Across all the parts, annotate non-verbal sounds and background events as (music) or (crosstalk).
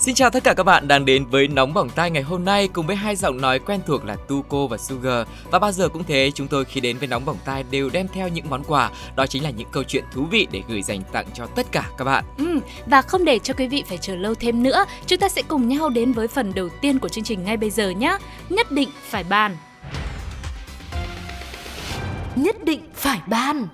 Xin chào tất cả các bạn đang đến với Nóng Bỏng Tai ngày hôm nay cùng với hai giọng nói quen thuộc là Tuko và Sugar. Và bao giờ cũng thế, chúng tôi khi đến với Nóng Bỏng Tai đều đem theo những món quà, đó chính là những câu chuyện thú vị để gửi dành tặng cho tất cả các bạn. Ừ, và không để cho quý vị phải chờ lâu thêm nữa, chúng ta sẽ cùng nhau đến với phần đầu tiên của chương trình ngay bây giờ nhé. Nhất định phải bàn. Nhất định phải bàn.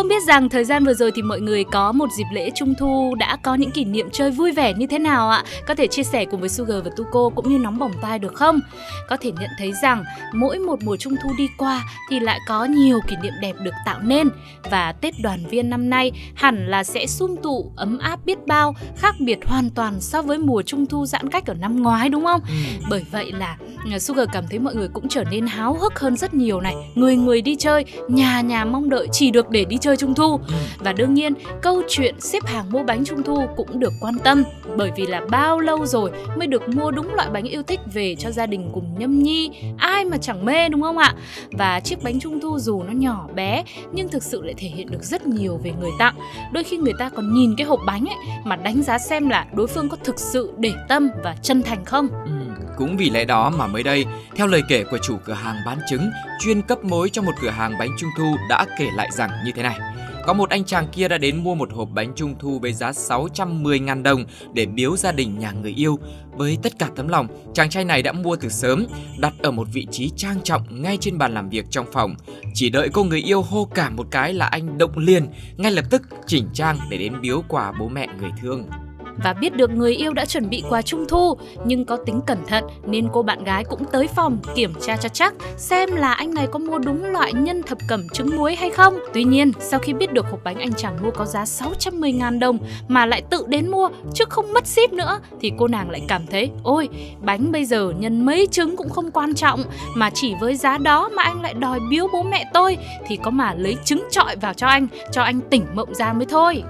Không biết rằng thời gian vừa rồi thì mọi người có một dịp lễ trung thu đã có những kỷ niệm chơi vui vẻ như thế nào ạ? Có thể chia sẻ cùng với Sugar và Tuko cũng như nóng bỏng tai được không? Có thể nhận thấy rằng mỗi một mùa trung thu đi qua thì lại có nhiều kỷ niệm đẹp được tạo nên và Tết đoàn viên năm nay hẳn là sẽ sum tụ ấm áp biết bao, khác biệt hoàn toàn so với mùa trung thu giãn cách ở năm ngoái đúng không? Bởi vậy là à, Sugar cảm thấy mọi người cũng trở nên háo hức hơn rất nhiều này, người người đi chơi, nhà nhà mong đợi chỉ được để đi chơi trung thu. Và đương nhiên, câu chuyện xếp hàng mua bánh trung thu cũng được quan tâm bởi vì là bao lâu rồi mới được mua đúng loại bánh yêu thích về cho gia đình cùng nhâm nhi, ai mà chẳng mê đúng không ạ? Và chiếc bánh trung thu dù nó nhỏ bé nhưng thực sự lại thể hiện được rất nhiều về người tặng. Đôi khi người ta còn nhìn cái hộp bánh ấy mà đánh giá xem là đối phương có thực sự để tâm và chân thành không. Ừ, cũng vì lẽ đó mà mới đây, theo lời kể của chủ cửa hàng bán trứng chuyên cấp mối cho một cửa hàng bánh trung thu đã kể lại rằng như thế này. Có một anh chàng kia đã đến mua một hộp bánh trung thu với giá 610.000 đồng để biếu gia đình nhà người yêu. Với tất cả tấm lòng, chàng trai này đã mua từ sớm, đặt ở một vị trí trang trọng ngay trên bàn làm việc trong phòng. Chỉ đợi cô người yêu hô cả một cái là anh động liền, ngay lập tức chỉnh trang để đến biếu quà bố mẹ người thương. Và biết được người yêu đã chuẩn bị quà trung thu nhưng có tính cẩn thận nên cô bạn gái cũng tới phòng kiểm tra cho chắc xem là anh này có mua đúng loại nhân thập cẩm trứng muối hay không. Tuy nhiên, sau khi biết được hộp bánh anh chàng mua có giá 610.000 đồng mà lại tự đến mua chứ không mất ship nữa thì cô nàng lại cảm thấy ôi bánh bây giờ nhân mấy trứng cũng không quan trọng mà chỉ với giá đó mà anh lại đòi biếu bố mẹ tôi thì có mà lấy trứng trọi vào cho anh cho anh tỉnh mộng ra mới thôi.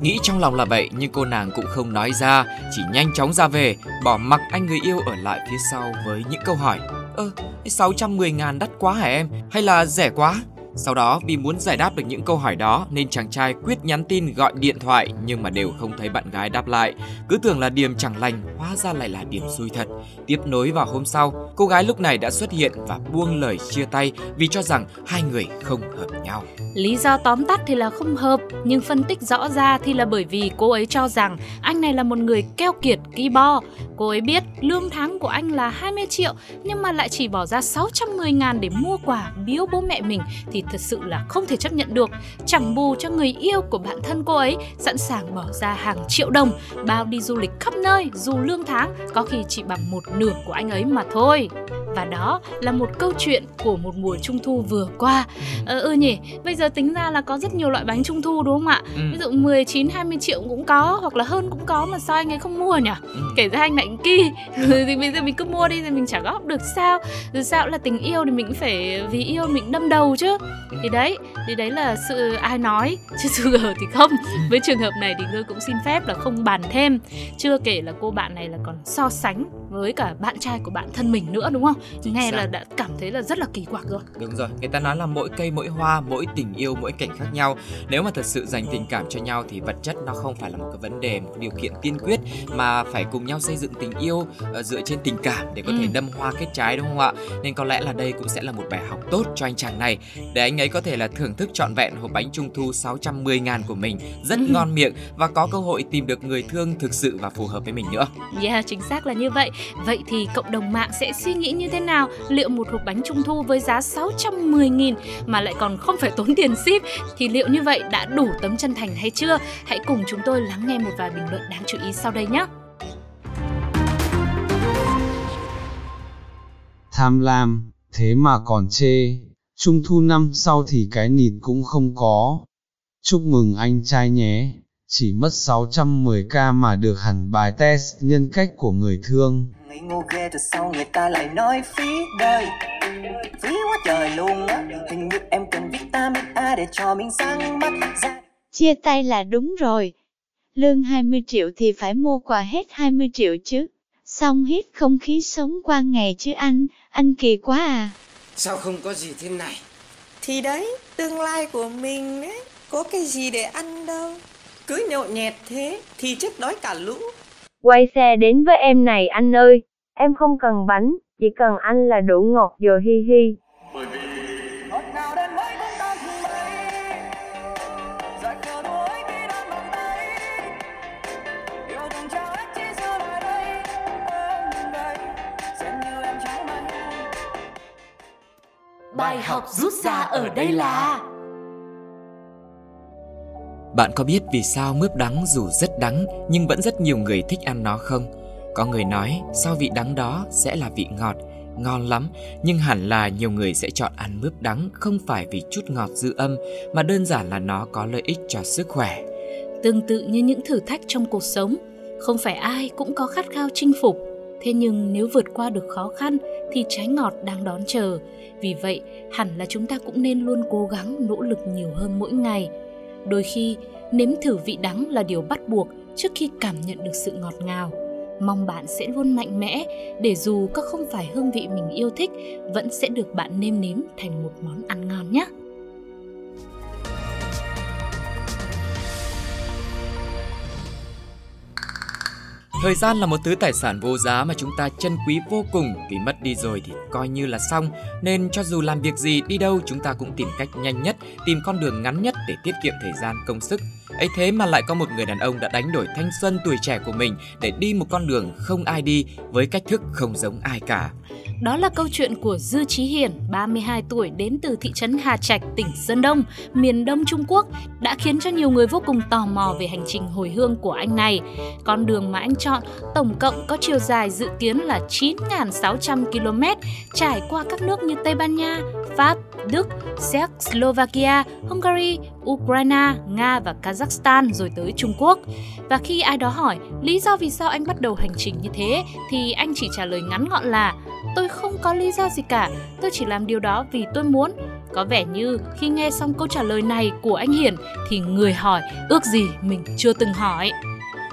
Nghĩ trong lòng là vậy nhưng cô nàng cũng không nói ra, chỉ nhanh chóng ra về, bỏ mặc anh người yêu ở lại phía sau với những câu hỏi. Ơ, 610 ngàn đắt quá hả em? Hay là rẻ quá? Sau đó vì muốn giải đáp được những câu hỏi đó nên chàng trai quyết nhắn tin gọi điện thoại nhưng mà đều không thấy bạn gái đáp lại. Cứ tưởng là điểm chẳng lành, hóa ra lại là điểm xui thật. Tiếp nối vào hôm sau, cô gái lúc này đã xuất hiện và buông lời chia tay vì cho rằng hai người không hợp nhau. Lý do tóm tắt thì là không hợp, nhưng phân tích rõ ra thì là bởi vì cô ấy cho rằng anh này là một người keo kiệt, ki bo. Cô ấy biết lương tháng của anh là 20 triệu nhưng mà lại chỉ bỏ ra 610 ngàn để mua quà biếu bố mẹ mình thì thật sự là không thể chấp nhận được. Chẳng bù cho người yêu của bản thân cô ấy sẵn sàng bỏ ra hàng triệu đồng bao đi du lịch khắp nơi dù lương tháng có khi chỉ bằng một nửa của anh ấy mà thôi. Và đó là một câu chuyện của một mùa trung thu vừa qua. Ờ ừ nhỉ, bây giờ tính ra là có rất nhiều loại bánh trung thu đúng không ạ? Ừ. Ví dụ 19 20 triệu cũng có hoặc là hơn cũng có mà sao anh ấy không mua nhỉ? Ừ. Kể ra anh lại kỳ. thì bây giờ mình cứ mua đi thì mình trả góp được sao? Dù sao là tình yêu thì mình cũng phải vì yêu mình đâm đầu chứ. Thì đấy, thì đấy là sự ai nói chứ (laughs) Sugar thì không. Với trường hợp này thì tôi cũng xin phép là không bàn thêm. Chưa kể là cô bạn này là còn so sánh với cả bạn trai của bạn thân mình nữa đúng không? Chính Nghe xác. là đã cảm thấy là rất là kỳ quặc rồi. Đúng rồi, người ta nói là mỗi cây mỗi hoa, mỗi tình yêu, mỗi cảnh khác nhau. Nếu mà thật sự dành tình cảm cho nhau thì vật chất nó không phải là một cái vấn đề, một điều kiện tiên quyết mà phải cùng nhau xây dựng tình yêu ờ, dựa trên tình cảm để có thể Ừ. đâm hoa kết trái đúng không ạ? Nên có lẽ là đây cũng sẽ là một bài học tốt cho anh chàng này để anh ấy có thể là thưởng thức trọn vẹn hộp bánh trung thu 610 ngàn của mình rất Ừ. ngon miệng và có cơ hội tìm được người thương thực sự và phù hợp với mình nữa. Yeah, chính xác là như vậy. Vậy thì cộng đồng mạng sẽ suy nghĩ như thế nào? Liệu một hộp bánh trung thu với giá 610.000 mà lại còn không phải tốn tiền ship thì liệu như vậy đã đủ tấm chân thành hay chưa? Hãy cùng chúng tôi lắng nghe một vài bình luận đáng chú ý sau đây nhé. Tham lam, thế mà còn chê, trung thu năm sau thì cái nịt cũng không có. Chúc mừng anh trai nhé, chỉ mất 610k mà được hẳn bài test nhân cách của người thương. Nghĩ ngu ghê rồi sau người ta lại nói phí đời Phí quá trời luôn á Hình như em cần vitamin A để cho mình sáng mắt ra Chia tay là đúng rồi. Lương 20 triệu thì phải mua quà hết 20 triệu chứ. Xong hít không khí sống qua ngày chứ anh, anh kỳ quá à. Sao không có gì thế này? Thì đấy, tương lai của mình đấy, có cái gì để ăn đâu. Cứ nhậu nhẹt thế thì chết đói cả lũ. Quay xe đến với em này anh ơi, em không cần bánh, chỉ cần anh là đủ ngọt rồi hi hi. Bài học rút ra ở đây là Bạn có biết vì sao mướp đắng dù rất đắng nhưng vẫn rất nhiều người thích ăn nó không? Có người nói sau vị đắng đó sẽ là vị ngọt, ngon lắm, nhưng hẳn là nhiều người sẽ chọn ăn mướp đắng không phải vì chút ngọt dư âm mà đơn giản là nó có lợi ích cho sức khỏe. Tương tự như những thử thách trong cuộc sống, không phải ai cũng có khát khao chinh phục. Thế nhưng nếu vượt qua được khó khăn thì trái ngọt đang đón chờ. Vì vậy, hẳn là chúng ta cũng nên luôn cố gắng nỗ lực nhiều hơn mỗi ngày. Đôi khi, nếm thử vị đắng là điều bắt buộc trước khi cảm nhận được sự ngọt ngào. Mong bạn sẽ luôn mạnh mẽ để dù có không phải hương vị mình yêu thích vẫn sẽ được bạn nêm nếm thành một món ăn ngon nhé. Thời gian là một thứ tài sản vô giá mà chúng ta trân quý vô cùng vì mất đi rồi thì coi như là xong nên cho dù làm việc gì đi đâu chúng ta cũng tìm cách nhanh nhất, tìm con đường ngắn nhất để tiết kiệm thời gian công sức ấy thế mà lại có một người đàn ông đã đánh đổi thanh xuân tuổi trẻ của mình để đi một con đường không ai đi với cách thức không giống ai cả. Đó là câu chuyện của Dư Chí Hiển, 32 tuổi đến từ thị trấn Hà Trạch, tỉnh Sơn Đông, miền Đông Trung Quốc, đã khiến cho nhiều người vô cùng tò mò về hành trình hồi hương của anh này. Con đường mà anh chọn tổng cộng có chiều dài dự kiến là 9.600 km, trải qua các nước như Tây Ban Nha, Pháp, Đức, Séc, Slovakia, Hungary, Ukraine, Nga và Kazakhstan rồi tới Trung Quốc. Và khi ai đó hỏi lý do vì sao anh bắt đầu hành trình như thế thì anh chỉ trả lời ngắn gọn là tôi không có lý do gì cả, tôi chỉ làm điều đó vì tôi muốn. Có vẻ như khi nghe xong câu trả lời này của anh Hiển thì người hỏi ước gì mình chưa từng hỏi.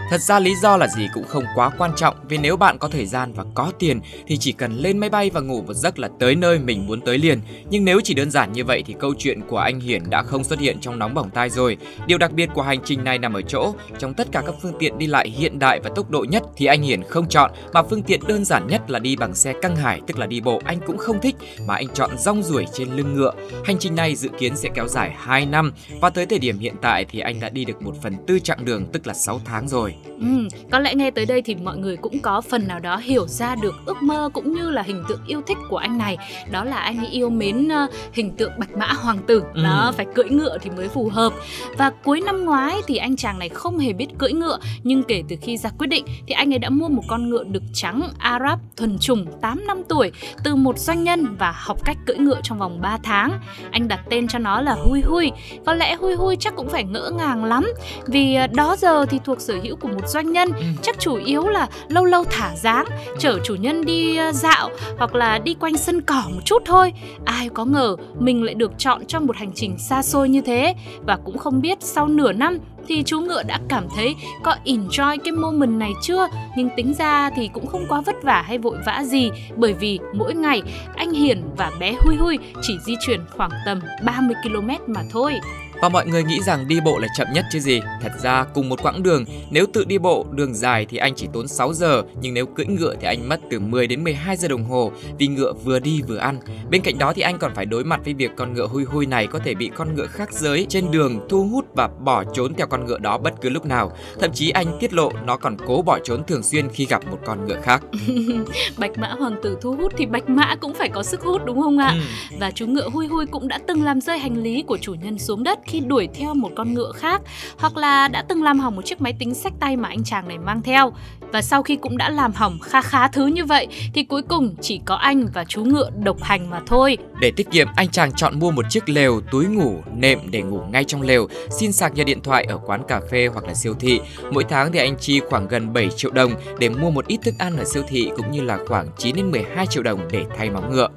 Thật ra lý do là gì cũng không quá quan trọng, vì nếu bạn có thời gian và có tiền thì chỉ cần lên máy bay và ngủ một giấc là tới nơi mình muốn tới liền. Nhưng nếu chỉ đơn giản như vậy thì câu chuyện của anh Hiển đã không xuất hiện trong nóng bỏng tai rồi. Điều đặc biệt của hành trình này nằm ở chỗ, trong tất cả các phương tiện đi lại hiện đại và tốc độ nhất thì anh Hiển không chọn, mà phương tiện đơn giản nhất là đi bằng xe căng hải, tức là đi bộ anh cũng không thích, mà anh chọn rong ruổi trên lưng ngựa. Hành trình này dự kiến sẽ kéo dài 2 năm và tới thời điểm hiện tại thì anh đã đi được một phần tư chặng đường, tức là 6 tháng rồi. Ừ, có lẽ nghe tới đây thì mọi người cũng có phần nào đó hiểu ra được ước mơ cũng như là hình tượng yêu thích của anh này. Đó là anh ấy yêu mến uh, hình tượng bạch mã hoàng tử. Ừ. đó phải cưỡi ngựa thì mới phù hợp. Và cuối năm ngoái thì anh chàng này không hề biết cưỡi ngựa nhưng kể từ khi ra quyết định thì anh ấy đã mua một con ngựa đực trắng Arab thuần chủng 8 năm tuổi từ một doanh nhân và học cách cưỡi ngựa trong vòng 3 tháng. Anh đặt tên cho nó là Hui Hui có lẽ Hui Hui chắc cũng phải ngỡ ngàng lắm vì ờ, đó giờ thì thuộc sở hữu của một doanh nhân. Ừ. chắc chủ yếu là lâu lâu thả dáng chở chủ nhân đi ờ, dạo hoặc là đi quanh sân cỏ một chút thôi. Ai có ngờ mình lại được chọn trong một hành trình xa xôi như thế. Và cũng không biết sau nửa năm thì chú ngựa đã cảm thấy có enjoy cái moment này chưa? Nhưng tính ra thì cũng không quá vất vả hay vội vã gì. Bởi vì mỗi ngày anh Hiền và bé Hui Hui chỉ di chuyển khoảng tầm 30 km mà thôi Và mọi người nghĩ rằng đi bộ là chậm nhất chứ gì. Thật ra cùng một quãng đường Nếu tự đi bộ đường dài thì anh chỉ tốn 6 giờ Nhưng nếu cưỡi ngựa thì anh mất từ 10 đến 12 giờ đồng hồ Vì ngựa vừa đi vừa ăn. Bên cạnh đó thì anh còn phải đối mặt với việc con ngựa hui hui này Có thể bị con ngựa khác giới trên đường thu hút và bỏ trốn theo con ngựa đó bất cứ lúc nào. Thậm chí anh tiết lộ nó còn cố bỏ trốn thường xuyên khi gặp một con ngựa khác. (laughs) Bạch mã hoàng tử thu hút thì bạch mã cũng phải có sức hút đúng không ạ? Ừ. Và chú ngựa Hui Hui cũng đã từng làm rơi hành lý của chủ nhân xuống đất khi đuổi theo một con ngựa khác hoặc là đã từng làm hỏng một chiếc máy tính sách tay mà anh chàng này mang theo. Và sau khi cũng đã làm hỏng khá khá thứ như vậy thì cuối cùng chỉ có anh và chú ngựa độc hành mà thôi. Để tiết kiệm, anh chàng chọn mua một chiếc lều, túi ngủ, nệm để ngủ ngay trong lều, xin sạc nhà điện thoại ở quán cà phê hoặc là siêu thị. Mỗi tháng thì anh chi khoảng gần 7 triệu đồng để mua một ít thức ăn ở siêu thị cũng như là khoảng 9 đến 12 triệu đồng để thay móng ngựa.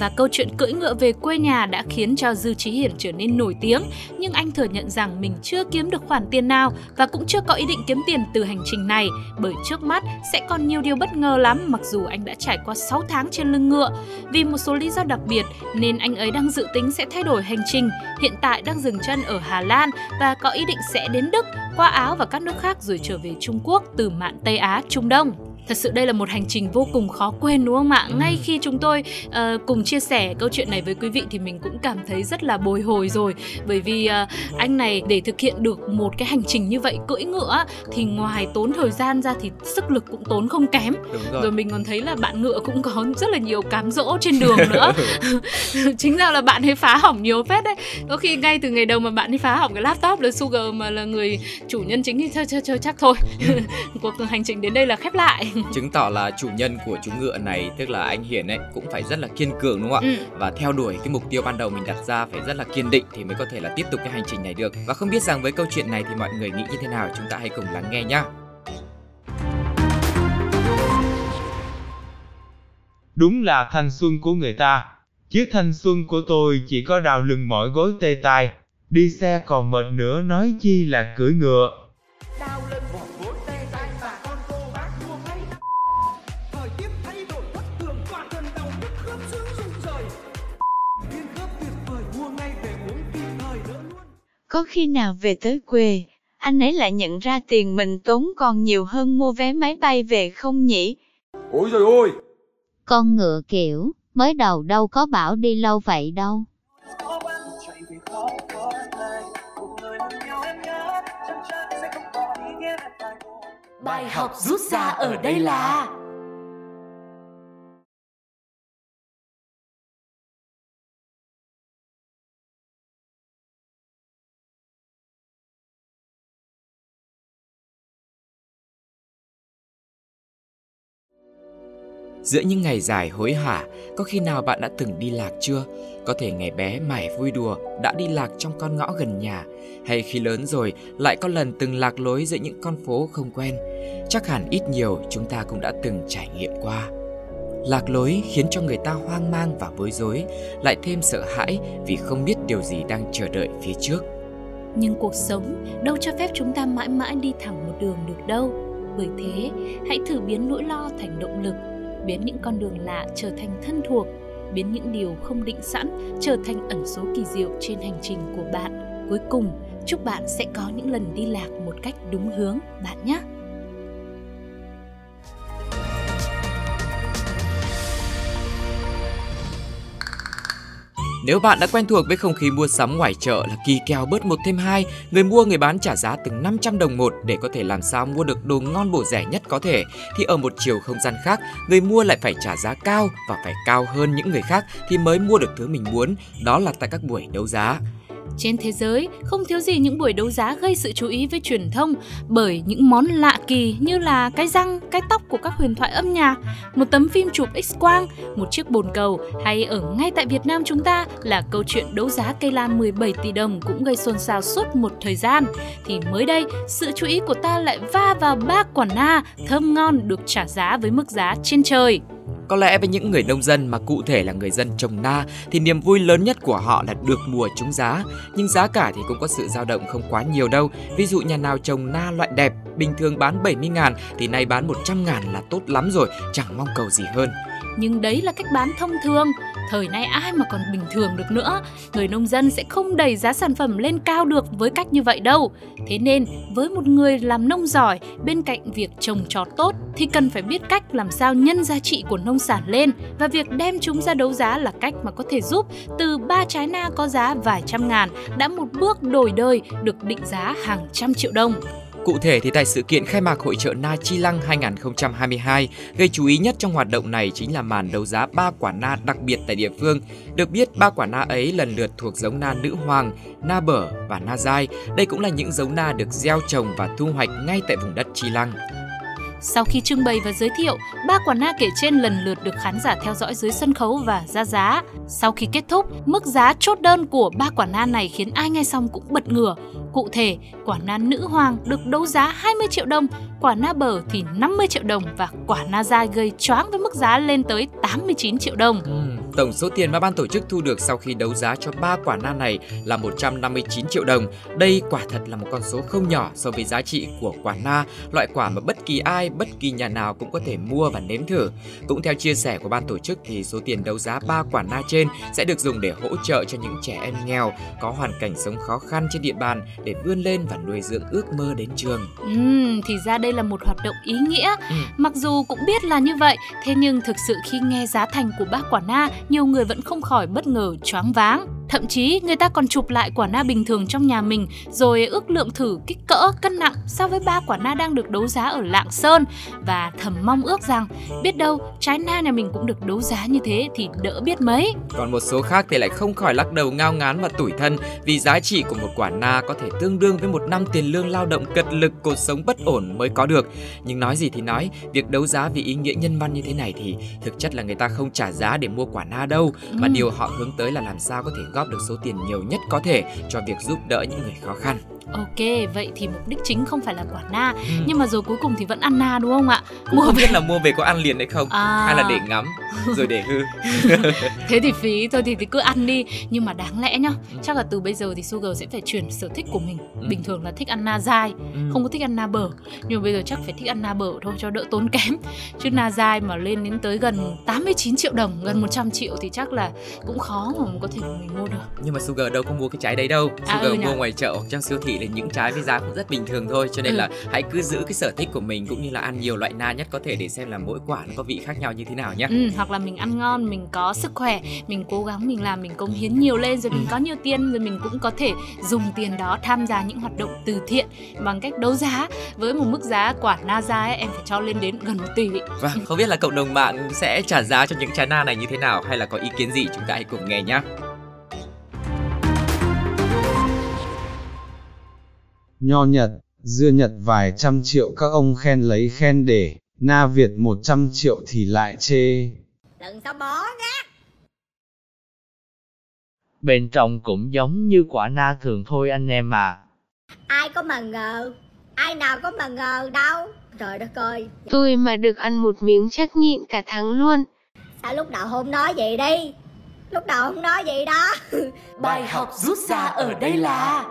Và câu chuyện cưỡi ngựa về quê nhà đã khiến cho Dư Chí Hiển trở nên nổi tiếng, nhưng anh thừa nhận rằng mình chưa kiếm được khoản tiền nào và cũng chưa có ý định kiếm tiền từ hành trình này, bởi trước mắt sẽ còn nhiều điều bất ngờ lắm mặc dù anh đã trải qua 6 tháng trên lưng ngựa. Vì một số lý do đặc biệt nên anh ấy đang dự tính sẽ thay đổi hành trình, hiện tại đang dừng chân ở Hà Lan và có ý định sẽ đến Đức, qua Áo và các nước khác rồi trở về Trung Quốc từ mạn Tây Á, Trung Đông. Thật sự đây là một hành trình vô cùng khó quên đúng không ạ? Ngay khi chúng tôi uh, cùng chia sẻ câu chuyện này với quý vị thì mình cũng cảm thấy rất là bồi hồi rồi bởi vì uh, anh này để thực hiện được một cái hành trình như vậy cưỡi ngựa thì ngoài tốn thời gian ra thì sức lực cũng tốn không kém. Đúng rồi. Rồi mình còn thấy là bạn ngựa cũng có rất là nhiều cám dỗ trên đường nữa. (laughs) (laughs) Chính ra là bạn ấy phá hỏng nhiều phết đấy. Có khi ngay từ ngày đầu mà bạn ấy phá hỏng cái laptop là Sugar mà là người chủ nhân chính thì chơi chơi chắc thôi. (laughs) Cuộc hành trình đến đây là khép lại. Chứng tỏ là chủ nhân của chú ngựa này tức là anh Hiển ấy cũng phải rất là kiên cường đúng không ạ? Ừ. Và theo đuổi cái mục tiêu ban đầu mình đặt ra phải rất là kiên định thì mới có thể là tiếp tục cái hành trình này được. Và không biết rằng với câu chuyện này thì mọi người nghĩ như thế nào chúng ta hãy cùng lắng nghe nhá. Đúng là thanh xuân của người ta, chứ thanh xuân của tôi chỉ có đào lưng mỏi gối tê tai, đi xe còn mệt nữa nói chi là cưỡi ngựa. đau lên Có khi nào về tới quê, anh ấy lại nhận ra tiền mình tốn còn nhiều hơn mua vé máy bay về không nhỉ? Ôi trời ơi! Con ngựa kiểu, mới đầu đâu có bảo đi lâu vậy đâu. Bài học rút ra ở đây là Giữa những ngày dài hối hả, có khi nào bạn đã từng đi lạc chưa? Có thể ngày bé mải vui đùa đã đi lạc trong con ngõ gần nhà, hay khi lớn rồi lại có lần từng lạc lối giữa những con phố không quen. Chắc hẳn ít nhiều chúng ta cũng đã từng trải nghiệm qua. Lạc lối khiến cho người ta hoang mang và bối rối, lại thêm sợ hãi vì không biết điều gì đang chờ đợi phía trước. Nhưng cuộc sống đâu cho phép chúng ta mãi mãi đi thẳng một đường được đâu. Bởi thế, hãy thử biến nỗi lo thành động lực, biến những con đường lạ trở thành thân thuộc, biến những điều không định sẵn trở thành ẩn số kỳ diệu trên hành trình của bạn. Cuối cùng, chúc bạn sẽ có những lần đi lạc một cách đúng hướng bạn nhé. Nếu bạn đã quen thuộc với không khí mua sắm ngoài chợ là kỳ kèo bớt một thêm hai, người mua người bán trả giá từng 500 đồng một để có thể làm sao mua được đồ ngon bổ rẻ nhất có thể, thì ở một chiều không gian khác, người mua lại phải trả giá cao và phải cao hơn những người khác thì mới mua được thứ mình muốn, đó là tại các buổi đấu giá. Trên thế giới, không thiếu gì những buổi đấu giá gây sự chú ý với truyền thông bởi những món lạ kỳ như là cái răng, cái tóc của các huyền thoại âm nhạc, một tấm phim chụp X-quang, một chiếc bồn cầu hay ở ngay tại Việt Nam chúng ta là câu chuyện đấu giá cây lan 17 tỷ đồng cũng gây xôn xao suốt một thời gian. Thì mới đây, sự chú ý của ta lại va vào ba quả na thơm ngon được trả giá với mức giá trên trời. Có lẽ với những người nông dân mà cụ thể là người dân trồng na thì niềm vui lớn nhất của họ là được mùa trúng giá. Nhưng giá cả thì cũng có sự dao động không quá nhiều đâu. Ví dụ nhà nào trồng na loại đẹp, bình thường bán 70 ngàn thì nay bán 100 ngàn là tốt lắm rồi, chẳng mong cầu gì hơn. Nhưng đấy là cách bán thông thường. Thời nay ai mà còn bình thường được nữa. Người nông dân sẽ không đẩy giá sản phẩm lên cao được với cách như vậy đâu. Thế nên, với một người làm nông giỏi, bên cạnh việc trồng trọt tốt thì cần phải biết cách làm sao nhân giá trị của nông sản lên và việc đem chúng ra đấu giá là cách mà có thể giúp từ ba trái na có giá vài trăm ngàn đã một bước đổi đời được định giá hàng trăm triệu đồng. Cụ thể thì tại sự kiện khai mạc hội trợ Na Chi Lăng 2022, gây chú ý nhất trong hoạt động này chính là màn đấu giá ba quả na đặc biệt tại địa phương. Được biết, ba quả na ấy lần lượt thuộc giống na nữ hoàng, na bở và na dai. Đây cũng là những giống na được gieo trồng và thu hoạch ngay tại vùng đất Chi Lăng. Sau khi trưng bày và giới thiệu, ba quả na kể trên lần lượt được khán giả theo dõi dưới sân khấu và ra giá. Sau khi kết thúc, mức giá chốt đơn của ba quả na này khiến ai nghe xong cũng bật ngửa. Cụ thể, quả na nữ hoàng được đấu giá 20 triệu đồng, quả na bờ thì 50 triệu đồng và quả na dai gây choáng với mức giá lên tới 89 triệu đồng. Ừ Tổng số tiền mà ban tổ chức thu được sau khi đấu giá cho ba quả na này là 159 triệu đồng. Đây quả thật là một con số không nhỏ so với giá trị của quả na, loại quả mà bất kỳ ai, bất kỳ nhà nào cũng có thể mua và nếm thử. Cũng theo chia sẻ của ban tổ chức thì số tiền đấu giá ba quả na trên sẽ được dùng để hỗ trợ cho những trẻ em nghèo có hoàn cảnh sống khó khăn trên địa bàn để vươn lên và nuôi dưỡng ước mơ đến trường. Ừm, thì ra đây là một hoạt động ý nghĩa. Ừ. Mặc dù cũng biết là như vậy, thế nhưng thực sự khi nghe giá thành của bác quả na, nhiều người vẫn không khỏi bất ngờ choáng váng. Thậm chí người ta còn chụp lại quả na bình thường trong nhà mình rồi ước lượng thử kích cỡ, cân nặng so với ba quả na đang được đấu giá ở Lạng Sơn và thầm mong ước rằng biết đâu trái na nhà mình cũng được đấu giá như thế thì đỡ biết mấy. Còn một số khác thì lại không khỏi lắc đầu ngao ngán và tủi thân vì giá trị của một quả na có thể tương đương với một năm tiền lương lao động cật lực cuộc sống bất ổn mới có được. Nhưng nói gì thì nói, việc đấu giá vì ý nghĩa nhân văn như thế này thì thực chất là người ta không trả giá để mua quả na đâu, mà Ừ. điều họ hướng tới là làm sao có thể góp được số tiền nhiều nhất có thể cho việc giúp đỡ những người khó khăn. Ok, vậy thì mục đích chính không phải là quả na, nhưng mà rồi cuối cùng thì vẫn ăn na đúng không ạ? Cũng không biết là mua về có ăn liền hay không, À. hay là để ngắm rồi để hư. (laughs) Thế thì phí thôi thì, thì cứ ăn đi. Nhưng mà đáng lẽ nhá Chắc là từ bây giờ thì Sugar sẽ phải chuyển sở thích của mình. Ừ. Bình thường là thích ăn na dai Không có thích ăn na bở. Nhưng mà bây giờ chắc phải thích ăn na bở thôi cho đỡ tốn kém. Chứ na dai mà lên đến tới gần 89 triệu đồng Gần 100 triệu thì chắc là cũng khó mà có thể mình mua được. Nhưng mà Sugar đâu có mua cái trái đấy đâu. À, Sugar ừ nhỉ? mua ngoài chợ hoặc trong siêu thị là những trái với giá cũng rất bình thường thôi. Cho nên Ừ. là hãy cứ giữ cái sở thích của mình Cũng như là ăn nhiều loại na nhất có thể để xem là mỗi quả nó có vị khác nhau như thế nào nhé ừ, Hoặc là mình ăn ngon, mình có sức khỏe Mình cố gắng mình làm, mình cống hiến nhiều lên Rồi mình Ừ. có nhiều tiền Rồi mình cũng có thể dùng tiền đó tham gia những hoạt động từ thiện Bằng cách đấu giá. Với một mức giá quả na dai ấy, em phải cho lên đến gần 1 tỷ. Vâng, không biết là cộng đồng mạng sẽ trả giá cho những trái na này như thế nào Hay là có ý kiến gì chúng ta hãy cùng nghe nhé Nho Nhật, dưa Nhật vài trăm triệu các ông khen lấy khen để, na Việt một trăm triệu thì lại chê. Đừng có bó nhá. Bên trong cũng giống như quả na thường thôi anh em à. Ai có mà ngờ, ai nào có mà ngờ đâu. Trời đất ơi, Tôi mà được ăn một miếng chắc nhịn cả tháng luôn. sao lúc đầu không nói vậy đi. Lúc đầu không nói vậy đó. Bài học rút ra ở đây là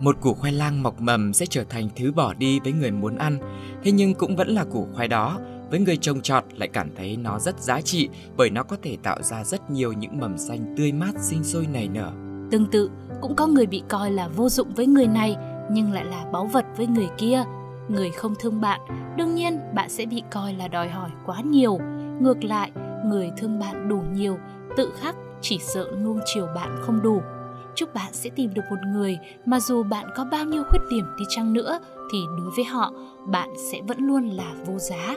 một củ khoai lang mọc mầm sẽ trở thành thứ bỏ đi với người muốn ăn Thế nhưng cũng vẫn là củ khoai đó Với người trồng trọt lại cảm thấy nó rất giá trị Bởi nó có thể tạo ra rất nhiều những mầm xanh tươi mát sinh sôi nảy nở Tương tự, cũng có người bị coi là vô dụng với người này nhưng lại là báu vật với người kia. Người không thương bạn, đương nhiên bạn sẽ bị coi là đòi hỏi quá nhiều. Ngược lại, người thương bạn đủ nhiều, tự khắc chỉ sợ nuông chiều bạn không đủ. Chúc bạn sẽ tìm được một người mà dù bạn có bao nhiêu khuyết điểm đi chăng nữa thì đối với họ, bạn sẽ vẫn luôn là vô giá.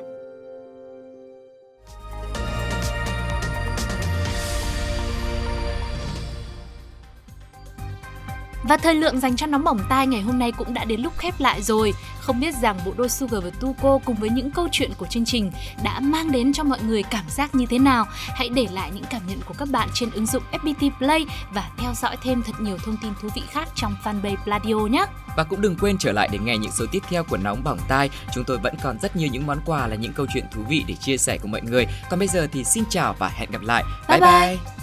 Và thời lượng dành cho nóng bỏng tai ngày hôm nay cũng đã đến lúc khép lại rồi. Không biết rằng bộ đôi Sugar và Tuko cùng với những câu chuyện của chương trình đã mang đến cho mọi người cảm giác như thế nào? Hãy để lại những cảm nhận của các bạn trên ứng dụng FPT Play và theo dõi thêm thật nhiều thông tin thú vị khác trong fanpage Pladio nhé. Và cũng đừng quên trở lại để nghe những số tiếp theo của Nóng Bỏng Tai Chúng tôi vẫn còn rất nhiều những món quà là những câu chuyện thú vị để chia sẻ cùng mọi người Còn bây giờ thì xin chào và hẹn gặp lại Bye bye, bye. bye.